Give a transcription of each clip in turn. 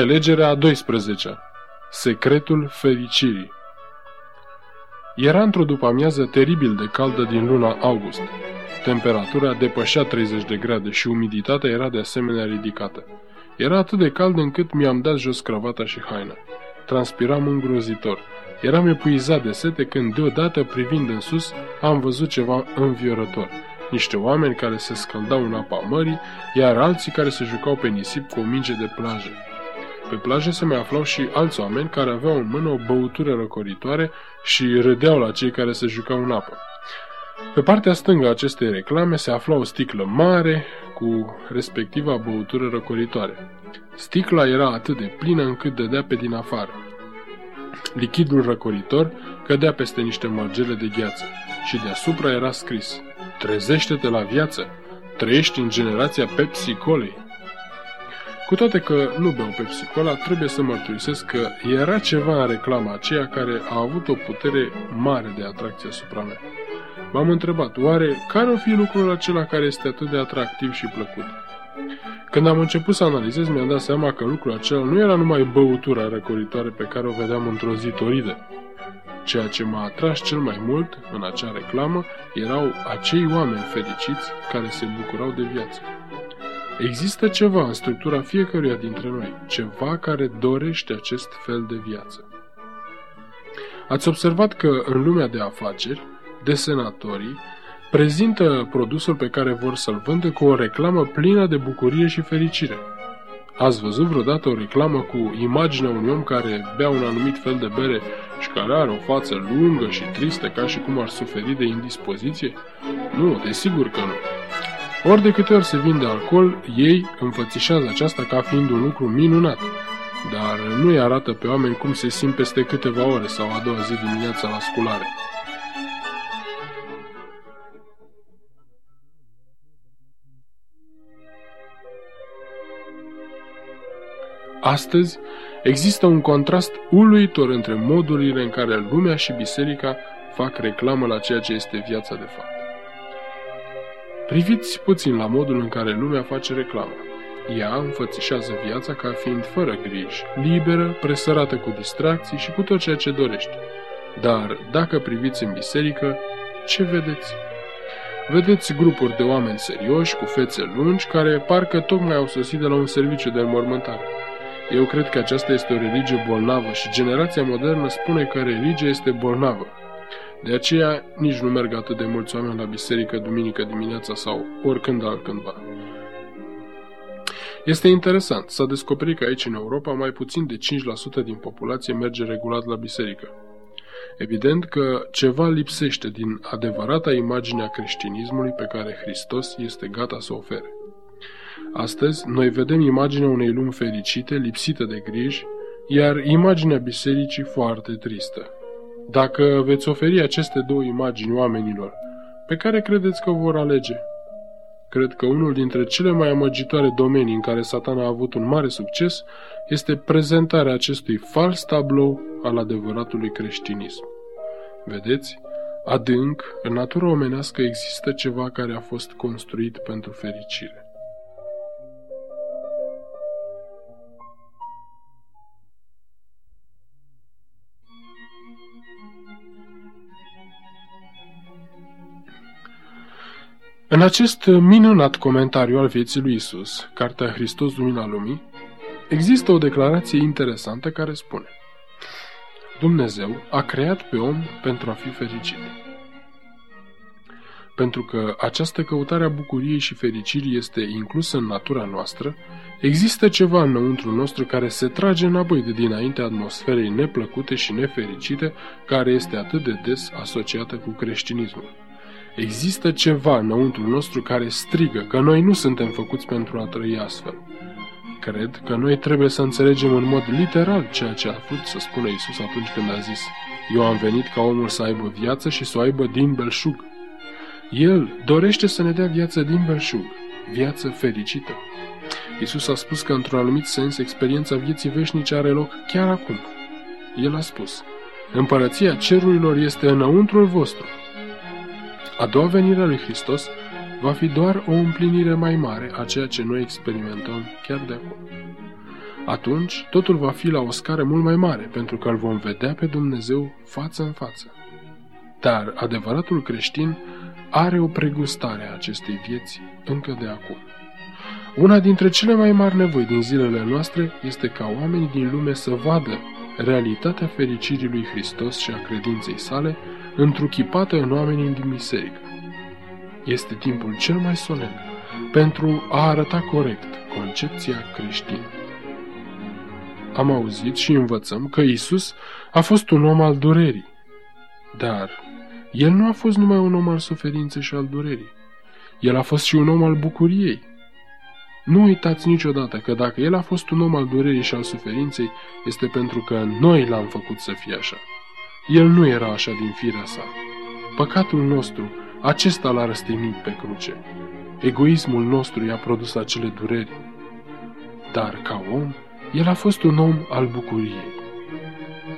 Prelegerea a 12 Secretul fericirii Era într-o după-amiază teribil de caldă din luna august. Temperatura depășea 30 de grade și umiditatea era de asemenea ridicată. Era atât de cald încât mi-am dat jos cravata și haina. Transpiram îngrozitor. Eram epuizat de sete când deodată, privind în sus, am văzut ceva înviorător. Niște oameni care se scăldau în apa mării, iar alții care se jucau pe nisip cu o minge de plajă. Pe plajă se mai aflau și alți oameni care aveau în mână o băutură răcoritoare și râdeau la cei care se jucau în apă. Pe partea stângă a acestei reclame se afla o sticlă mare cu respectiva băutură răcoritoare. Sticla era atât de plină încât dădea pe din afară. Lichidul răcoritor cădea peste niște mărgele de gheață și deasupra era scris Trezește-te la viață! Trăiești în generația Pepsi-Colei! Cu toate că nu beau Pepsi Cola, trebuie să mărturisesc că era ceva în reclama aceea care a avut o putere mare de atracție asupra mea. M-am întrebat, oare care o fi lucrul acela care este atât de atractiv și plăcut? Când am început să analizez, mi-am dat seama că lucrul acela nu era numai băutura răcoritoare pe care o vedeam într-o zi toridă. Ceea ce m-a atras cel mai mult în acea reclamă erau acei oameni fericiți care se bucurau de viață. Există ceva în structura fiecăruia dintre noi, ceva care dorește acest fel de viață. Ați observat că în lumea de afaceri, desenatorii prezintă produsul pe care vor să-l vândă cu o reclamă plină de bucurie și fericire. Ați văzut vreodată o reclamă cu imaginea unui om care bea un anumit fel de bere și care are o față lungă și tristă ca și cum ar suferi de indispoziție? Nu, desigur că nu. Ori de câte ori se vinde alcool, ei înfățișează aceasta ca fiind un lucru minunat, dar nu îi arată pe oameni cum se simt peste câteva ore sau a doua zi dimineața la sculare. Astăzi există un contrast uluitor între modurile în care lumea și biserica fac reclamă la ceea ce este viața de fapt. Priviți puțin la modul în care lumea face reclamă. Ea înfățișează viața ca fiind fără griji, liberă, presărată cu distracții și cu tot ceea ce dorește. Dar, dacă priviți în biserică, ce vedeți? Vedeți grupuri de oameni serioși, cu fețe lungi, care parcă tocmai au sosit de la un serviciu de înmormântare. Eu cred că aceasta este o religie bolnavă și generația modernă spune că religia este bolnavă. De aceea nici nu merg atât de mulți oameni la biserică duminică dimineața sau oricând altcândva. Este interesant, s-a descoperit că aici în Europa mai puțin de 5% din populație merge regulat la biserică. Evident că ceva lipsește din adevărata imagine a creștinismului pe care Hristos este gata să o ofere. Astăzi, noi vedem imaginea unei lumi fericite, lipsită de griji, iar imaginea bisericii foarte tristă. Dacă veți oferi aceste două imagini oamenilor, pe care credeți că vor alege? Cred că unul dintre cele mai amăgitoare domenii în care Satan a avut un mare succes este prezentarea acestui fals tablou al adevăratului creștinism. Vedeți? Adânc, în natura omenească există ceva care a fost construit pentru fericire. În acest minunat comentariu al vieții lui Isus, Cartea Hristos Lumina Lumii, există o declarație interesantă care spune Dumnezeu a creat pe om pentru a fi fericit. Pentru că această căutare a bucuriei și fericirii este inclusă în natura noastră, există ceva înăuntru nostru care se trage înapoi de dinaintea atmosferei neplăcute și nefericite care este atât de des asociată cu creștinismul. Există ceva înăuntru nostru care strigă că noi nu suntem făcuți pentru a trăi astfel. Cred că noi trebuie să înțelegem în mod literal ceea ce a vrut să spună Isus atunci când a zis Eu am venit ca omul să aibă viață și să o aibă din belșug. El dorește să ne dea viață din belșug, viață fericită. Isus a spus că, într-un anumit sens, experiența vieții veșnice are loc chiar acum. El a spus, Împărăția cerurilor este înăuntrul vostru, a doua venire a lui Hristos va fi doar o împlinire mai mare a ceea ce noi experimentăm chiar de acum. atunci totul va fi la o scară mult mai mare, pentru că îl vom vedea pe Dumnezeu față în față. Dar adevăratul creștin are o pregustare a acestei vieți încă de acum. Una dintre cele mai mari nevoi din zilele noastre este ca oamenii din lume să vadă realitatea fericirii lui Hristos și a credinței sale întruchipată în oamenii din biserică. Este timpul cel mai solemn pentru a arăta corect concepția creștină. Am auzit și învățăm că Isus a fost un om al durerii, dar el nu a fost numai un om al suferinței și al durerii. El a fost și un om al bucuriei. Nu uitați niciodată că dacă el a fost un om al durerii și al suferinței, este pentru că noi l-am făcut să fie așa. El nu era așa din firea sa. Păcatul nostru, acesta l-a răstignit pe cruce. Egoismul nostru i-a produs acele dureri. Dar, ca om, el a fost un om al bucuriei.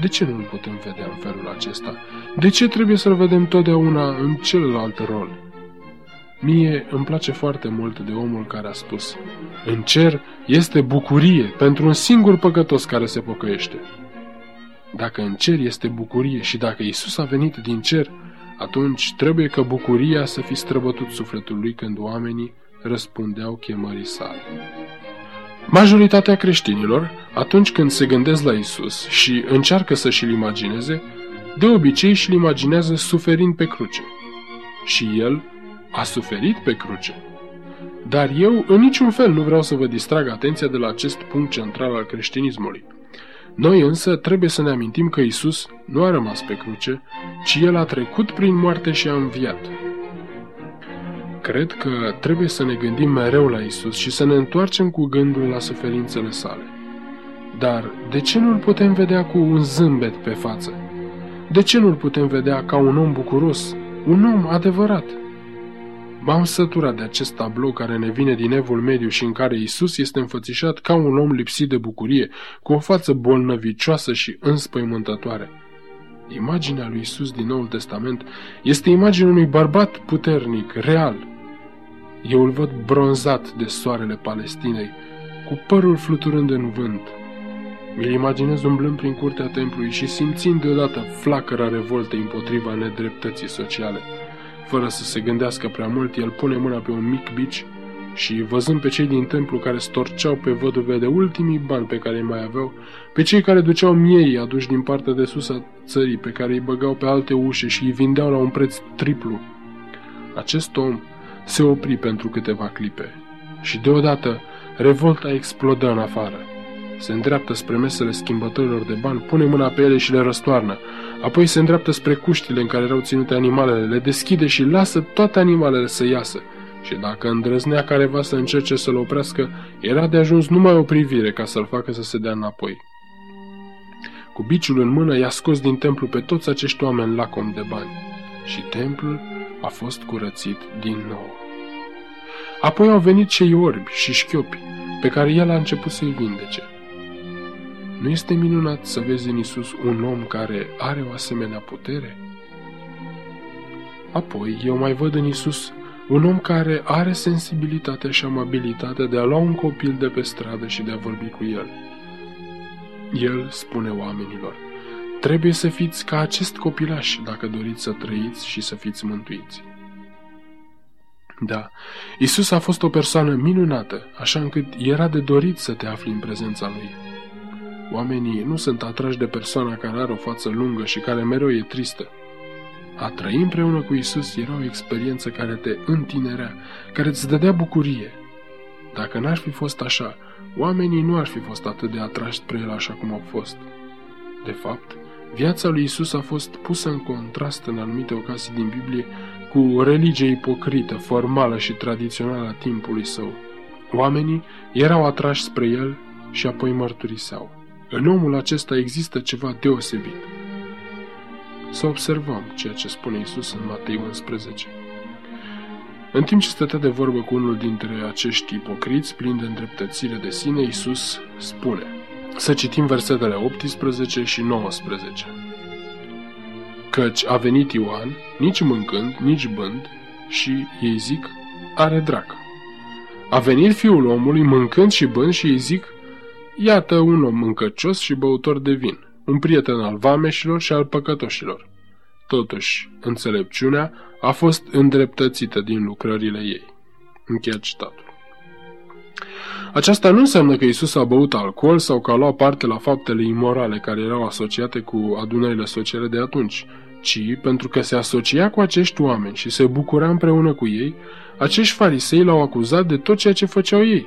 De ce nu îl putem vedea în felul acesta? De ce trebuie să-l vedem totdeauna în celălalt rol? Mie îmi place foarte mult de omul care a spus În cer este bucurie pentru un singur păcătos care se pocăiește. Dacă în cer este bucurie și dacă Isus a venit din cer, atunci trebuie că bucuria să fi străbătut sufletul lui când oamenii răspundeau chemării sale. Majoritatea creștinilor, atunci când se gândesc la Isus și încearcă să și-l imagineze, de obicei și-l imaginează suferind pe cruce. Și el a suferit pe cruce. Dar eu în niciun fel nu vreau să vă distrag atenția de la acest punct central al creștinismului. Noi însă trebuie să ne amintim că Isus nu a rămas pe cruce, ci El a trecut prin moarte și a înviat. Cred că trebuie să ne gândim mereu la Isus și să ne întoarcem cu gândul la suferințele sale. Dar de ce nu-l putem vedea cu un zâmbet pe față? De ce nu-l putem vedea ca un om bucuros, un om adevărat? M-am săturat de acest tablou care ne vine din evul mediu și în care Isus este înfățișat ca un om lipsit de bucurie, cu o față bolnăvicioasă și înspăimântătoare. Imaginea lui Isus din Noul Testament este imaginea unui bărbat puternic, real, eu îl văd bronzat de soarele Palestinei, cu părul fluturând în vânt. Mi-l imaginez umblând prin curtea templului și simțind deodată flacăra revoltei împotriva nedreptății sociale. Fără să se gândească prea mult, el pune mâna pe un mic bici și, văzând pe cei din templu care storceau pe văduve de ultimii bani pe care îi mai aveau, pe cei care duceau miei aduși din partea de sus a țării, pe care îi băgau pe alte ușe și îi vindeau la un preț triplu, acest om se opri pentru câteva clipe și deodată revolta explodă în afară. Se îndreaptă spre mesele schimbătorilor de bani, pune mâna pe ele și le răstoarnă. Apoi se îndreaptă spre cuștile în care erau ținute animalele, le deschide și lasă toate animalele să iasă. Și dacă îndrăznea careva să încerce să-l oprească, era de ajuns numai o privire ca să-l facă să se dea înapoi. Cu biciul în mână i-a scos din templu pe toți acești oameni lacom de bani. Și templul a fost curățit din nou. Apoi au venit cei orbi și șchiopi, pe care el a început să-i vindece. Nu este minunat să vezi în Isus un om care are o asemenea putere? Apoi eu mai văd în Isus un om care are sensibilitatea și amabilitatea de a lua un copil de pe stradă și de a vorbi cu el. El spune oamenilor, Trebuie să fiți ca acest copilaș dacă doriți să trăiți și să fiți mântuiți. Da, Isus a fost o persoană minunată, așa încât era de dorit să te afli în prezența Lui. Oamenii nu sunt atrași de persoana care are o față lungă și care mereu e tristă. A trăi împreună cu Isus era o experiență care te întinerea, care îți dădea bucurie. Dacă n-ar fi fost așa, oamenii nu ar fi fost atât de atrași spre El așa cum au fost. De fapt, Viața lui Isus a fost pusă în contrast în anumite ocazii din Biblie cu o religie ipocrită, formală și tradițională a timpului său. Oamenii erau atrași spre el și apoi mărturiseau. În omul acesta există ceva deosebit. Să observăm ceea ce spune Isus în Matei 11. În timp ce stătea de vorbă cu unul dintre acești ipocriți, plini de îndreptățire de sine, Isus spune – să citim versetele 18 și 19. Căci a venit Ioan, nici mâncând, nici bând, și ei zic, are drac. A venit fiul omului mâncând și bând și ei zic, iată un om încăcios și băutor de vin, un prieten al vameșilor și al păcătoșilor. Totuși, înțelepciunea a fost îndreptățită din lucrările ei. Încheiat citatul. Aceasta nu înseamnă că Isus a băut alcool sau că a luat parte la faptele imorale care erau asociate cu adunările sociale de atunci, ci pentru că se asocia cu acești oameni și se bucura împreună cu ei, acești farisei l-au acuzat de tot ceea ce făceau ei.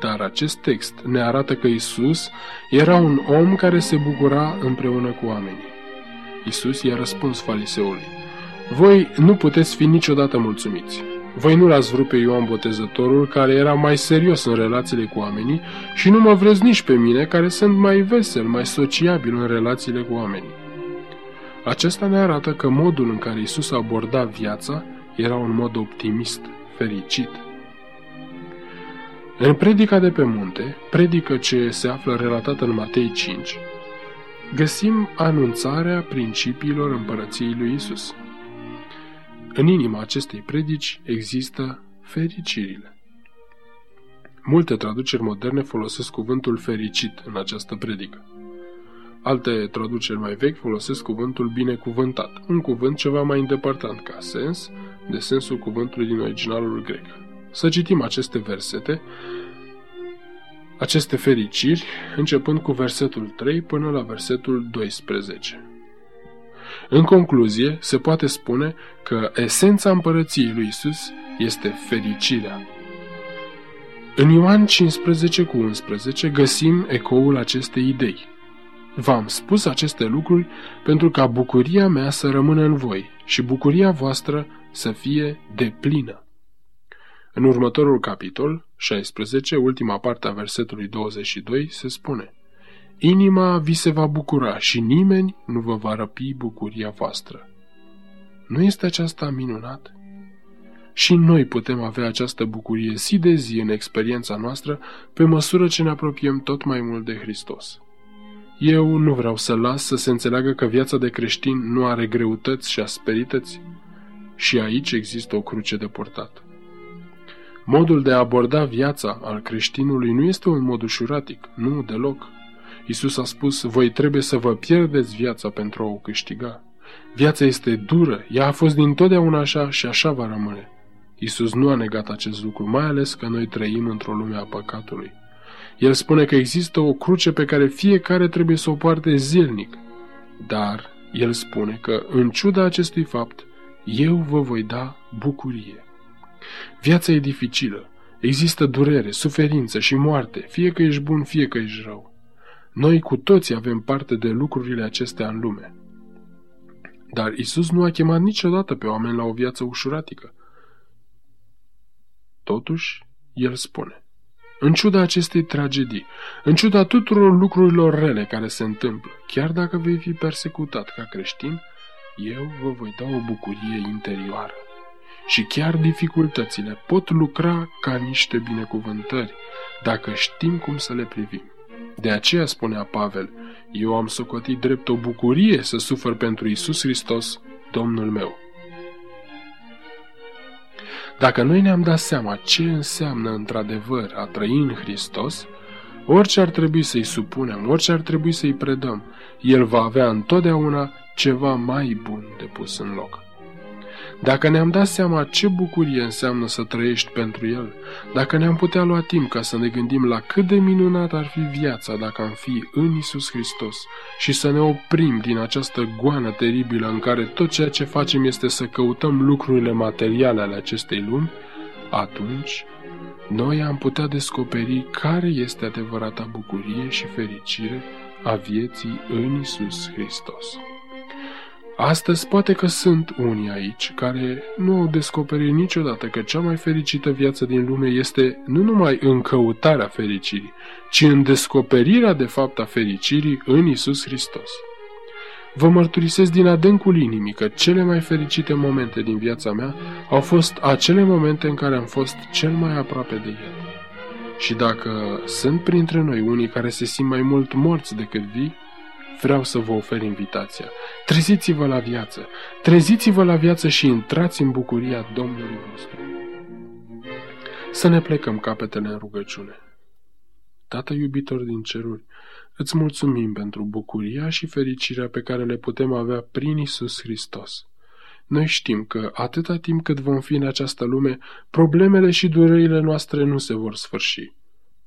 Dar acest text ne arată că Isus era un om care se bucura împreună cu oamenii. Isus i-a răspuns fariseului, Voi nu puteți fi niciodată mulțumiți. Voi nu l-ați vrut pe Ioan Botezătorul, care era mai serios în relațiile cu oamenii, și nu mă vreți nici pe mine, care sunt mai vesel, mai sociabil în relațiile cu oamenii. Acesta ne arată că modul în care Isus aborda viața era un mod optimist, fericit. În predica de pe munte, predică ce se află relatată în Matei 5, găsim anunțarea principiilor împărăției lui Isus. În inima acestei predici există fericirile. Multe traduceri moderne folosesc cuvântul fericit în această predică. Alte traduceri mai vechi folosesc cuvântul binecuvântat, un cuvânt ceva mai îndepărtat ca sens de sensul cuvântului din originalul grec. Să citim aceste versete, aceste fericiri, începând cu versetul 3 până la versetul 12. În concluzie, se poate spune că esența împărăției lui Isus este fericirea. În Ioan 15 cu 11 găsim ecoul acestei idei. V-am spus aceste lucruri pentru ca bucuria mea să rămână în voi și bucuria voastră să fie deplină. În următorul capitol, 16, ultima parte a versetului 22, se spune Inima vi se va bucura și nimeni nu vă va răpi bucuria voastră. Nu este aceasta minunat? Și noi putem avea această bucurie zi de zi în experiența noastră pe măsură ce ne apropiem tot mai mult de Hristos. Eu nu vreau să las să se înțeleagă că viața de creștin nu are greutăți și asperități. Și aici există o cruce de purtat. Modul de a aborda viața al creștinului nu este un mod ușuratic, nu deloc. Isus a spus, voi trebuie să vă pierdeți viața pentru a o câștiga. Viața este dură, ea a fost dintotdeauna așa și așa va rămâne. Isus nu a negat acest lucru, mai ales că noi trăim într-o lume a păcatului. El spune că există o cruce pe care fiecare trebuie să o poarte zilnic. Dar el spune că, în ciuda acestui fapt, eu vă voi da bucurie. Viața e dificilă. Există durere, suferință și moarte, fie că ești bun, fie că ești rău. Noi cu toții avem parte de lucrurile acestea în lume. Dar Isus nu a chemat niciodată pe oameni la o viață ușuratică. Totuși, El spune, în ciuda acestei tragedii, în ciuda tuturor lucrurilor rele care se întâmplă, chiar dacă vei fi persecutat ca creștin, eu vă voi da o bucurie interioară. Și chiar dificultățile pot lucra ca niște binecuvântări, dacă știm cum să le privim. De aceea spunea Pavel, eu am socotit drept o bucurie să sufăr pentru Isus Hristos, Domnul meu. Dacă noi ne-am dat seama ce înseamnă într-adevăr a trăi în Hristos, orice ar trebui să-i supunem, orice ar trebui să-i predăm, El va avea întotdeauna ceva mai bun de pus în loc. Dacă ne-am dat seama ce bucurie înseamnă să trăiești pentru El, dacă ne-am putea lua timp ca să ne gândim la cât de minunat ar fi viața dacă am fi în Isus Hristos și să ne oprim din această goană teribilă în care tot ceea ce facem este să căutăm lucrurile materiale ale acestei lumi, atunci noi am putea descoperi care este adevărata bucurie și fericire a vieții în Isus Hristos. Astăzi poate că sunt unii aici care nu au descoperit niciodată că cea mai fericită viață din lume este nu numai în căutarea fericirii, ci în descoperirea de fapt a fericirii în Isus Hristos. Vă mărturisesc din adâncul inimii că cele mai fericite momente din viața mea au fost acele momente în care am fost cel mai aproape de El. Și dacă sunt printre noi unii care se simt mai mult morți decât vii, vreau să vă ofer invitația. Treziți-vă la viață, treziți-vă la viață și intrați în bucuria Domnului vostru. Să ne plecăm capetele în rugăciune. Tată iubitor din ceruri, îți mulțumim pentru bucuria și fericirea pe care le putem avea prin Isus Hristos. Noi știm că, atâta timp cât vom fi în această lume, problemele și durerile noastre nu se vor sfârși.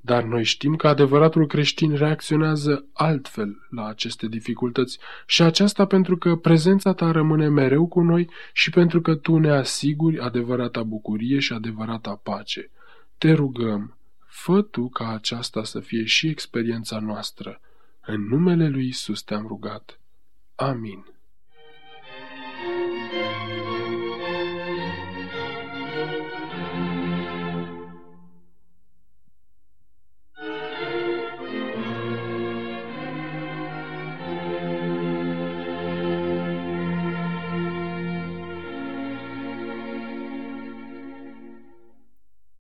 Dar noi știm că adevăratul creștin reacționează altfel la aceste dificultăți și aceasta pentru că prezența ta rămâne mereu cu noi și pentru că tu ne asiguri adevărata bucurie și adevărata pace. Te rugăm, fă tu ca aceasta să fie și experiența noastră. În numele lui Isus te-am rugat. Amin.